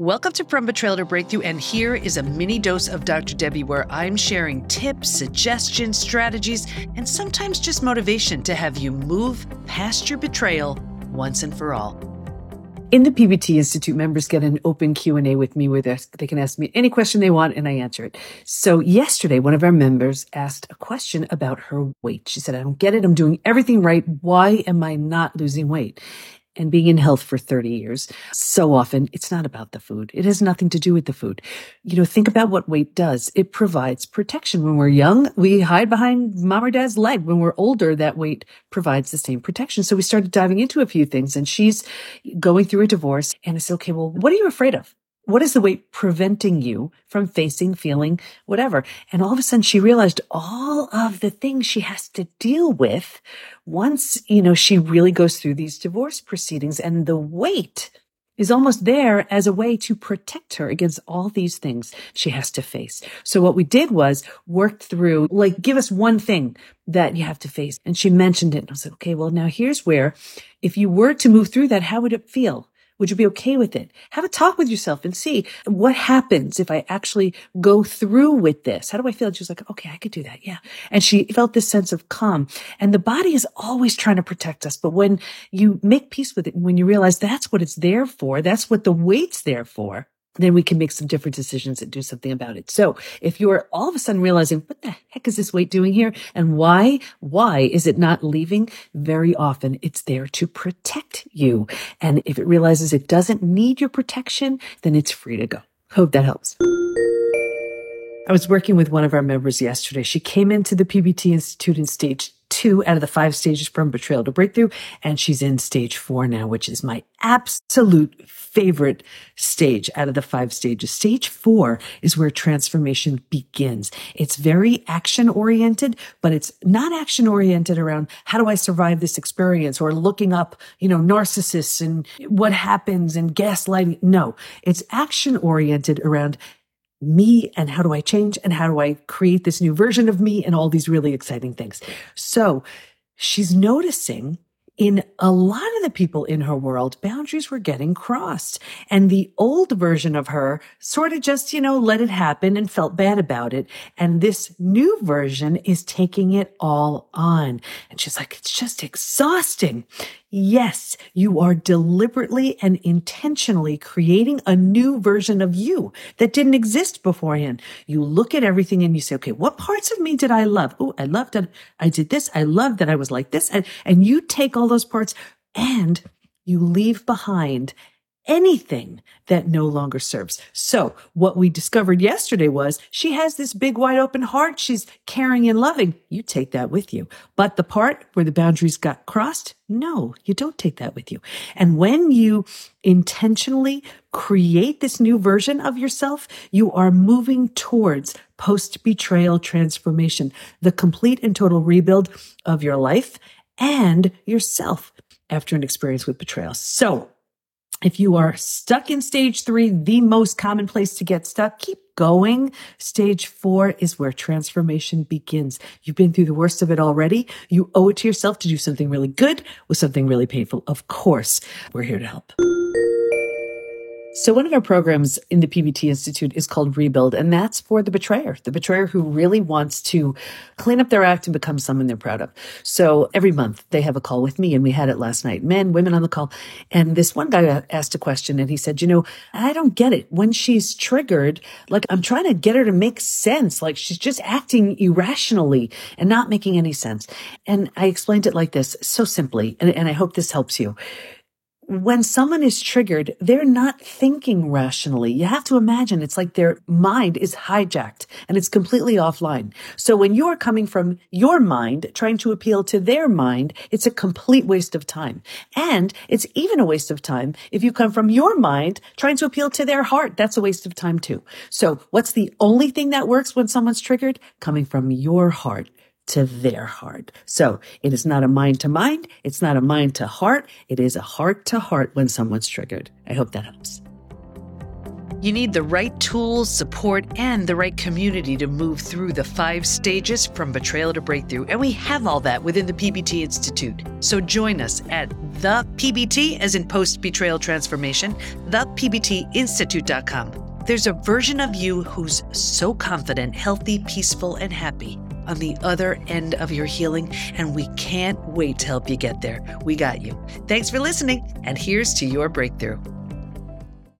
Welcome to From Betrayal to Breakthrough, and here is a mini dose of Dr. Debi where I'm sharing tips, suggestions, strategies, and sometimes just motivation to have you move past your betrayal once and for all. In the PBT Institute, members get an open Q&A with me where they can ask me any question they want and I answer it. So yesterday, one of our members asked a question about her weight. She said, I don't get it. I'm doing everything right. Why am I not losing weight? And being in health for 30 years, so often it's not about the food. It has nothing to do with the food. You know, think about what weight does. It provides protection. When we're young, we hide behind mom or dad's leg. When we're older, that weight provides the same protection. So we started diving into a few things and she's going through a divorce and I said, okay, well, what are you afraid of? What is the weight preventing you from facing, feeling, whatever? And all of a sudden she realized all of the things she has to deal with once, you know, she really goes through these divorce proceedings and the weight is almost there as a way to protect her against all these things she has to face. So what we did was work through, like, give us one thing that you have to face. And she mentioned it. And I was like, okay, well, now here's where if you were to move through that, how would it feel? Would you be okay with it? Have a talk with yourself and see what happens if I actually go through with this. How do I feel? And She was like, okay, I could do that. Yeah. And she felt this sense of calm and the body is always trying to protect us. But when you make peace with it when you realize that's what it's there for, that's what the weight's there for, then we can make some different decisions and do something about it. So if you're all of a sudden realizing, what the heck is this weight doing here? And why, why is it not leaving? Very often it's there to protect you. And if it realizes it doesn't need your protection, then it's free to go. Hope that helps. I was working with one of our members yesterday. She came into the PBT Institute in stage two out of the five stages from betrayal to breakthrough. And she's in stage four now, which is my absolute favorite stage out of the five stages. Stage four is where transformation begins. It's very action oriented, but it's not action oriented around how do I survive this experience or looking up, you know, narcissists and what happens and gaslighting. No, it's action oriented around me and how do I change and how do I create this new version of me and all these really exciting things. So she's noticing in a lot of the people in her world, boundaries were getting crossed. And the old version of her sort of just, you know, let it happen and felt bad about it. And this new version is taking it all on. And she's like, it's just exhausting. Yes, you are deliberately and intentionally creating a new version of you that didn't exist beforehand. You look at everything and you say, okay, what parts of me did I love? Oh, I loved that I did this. I loved that I was like this. And, and you take all those parts and you leave behind anything that no longer serves. So what we discovered yesterday was she has this big wide open heart. She's caring and loving. You take that with you. But the part where the boundaries got crossed, no, you don't take that with you. And when you intentionally create this new version of yourself, you are moving towards post betrayal transformation, the complete and total rebuild of your life and yourself after an experience with betrayal. So if you are stuck in stage three, the most common place to get stuck, keep going. Stage four is where transformation begins. You've been through the worst of it already. You owe it to yourself to do something really good with something really painful. Of course, we're here to help. So one of our programs in the PBT Institute is called Rebuild, and that's for the betrayer, the betrayer who really wants to clean up their act and become someone they're proud of. So every month they have a call with me, and we had it last night. Men, women on the call. And this one guy asked a question, and he said, you know, I don't get it. When she's triggered, like I'm trying to get her to make sense. Like she's just acting irrationally and not making any sense. And I explained it like this, so simply, and, and I hope this helps you when someone is triggered, they're not thinking rationally. You have to imagine it's like their mind is hijacked and it's completely offline. So when you're coming from your mind, trying to appeal to their mind, it's a complete waste of time. And it's even a waste of time if you come from your mind trying to appeal to their heart. That's a waste of time too. So what's the only thing that works when someone's triggered? Coming from your heart to their heart. So it is not a mind to mind. It's not a mind to heart. It is a heart to heart when someone's triggered. I hope that helps. You need the right tools, support, and the right community to move through the five stages from betrayal to breakthrough. And we have all that within the PBT Institute. So join us at the PBT, as in post betrayal transformation, thepbtinstitute.com. There's a version of you who's so confident, healthy, peaceful, and happy on the other end of your healing, and we can't wait to help you get there. We got you. Thanks for listening, and here's to your breakthrough.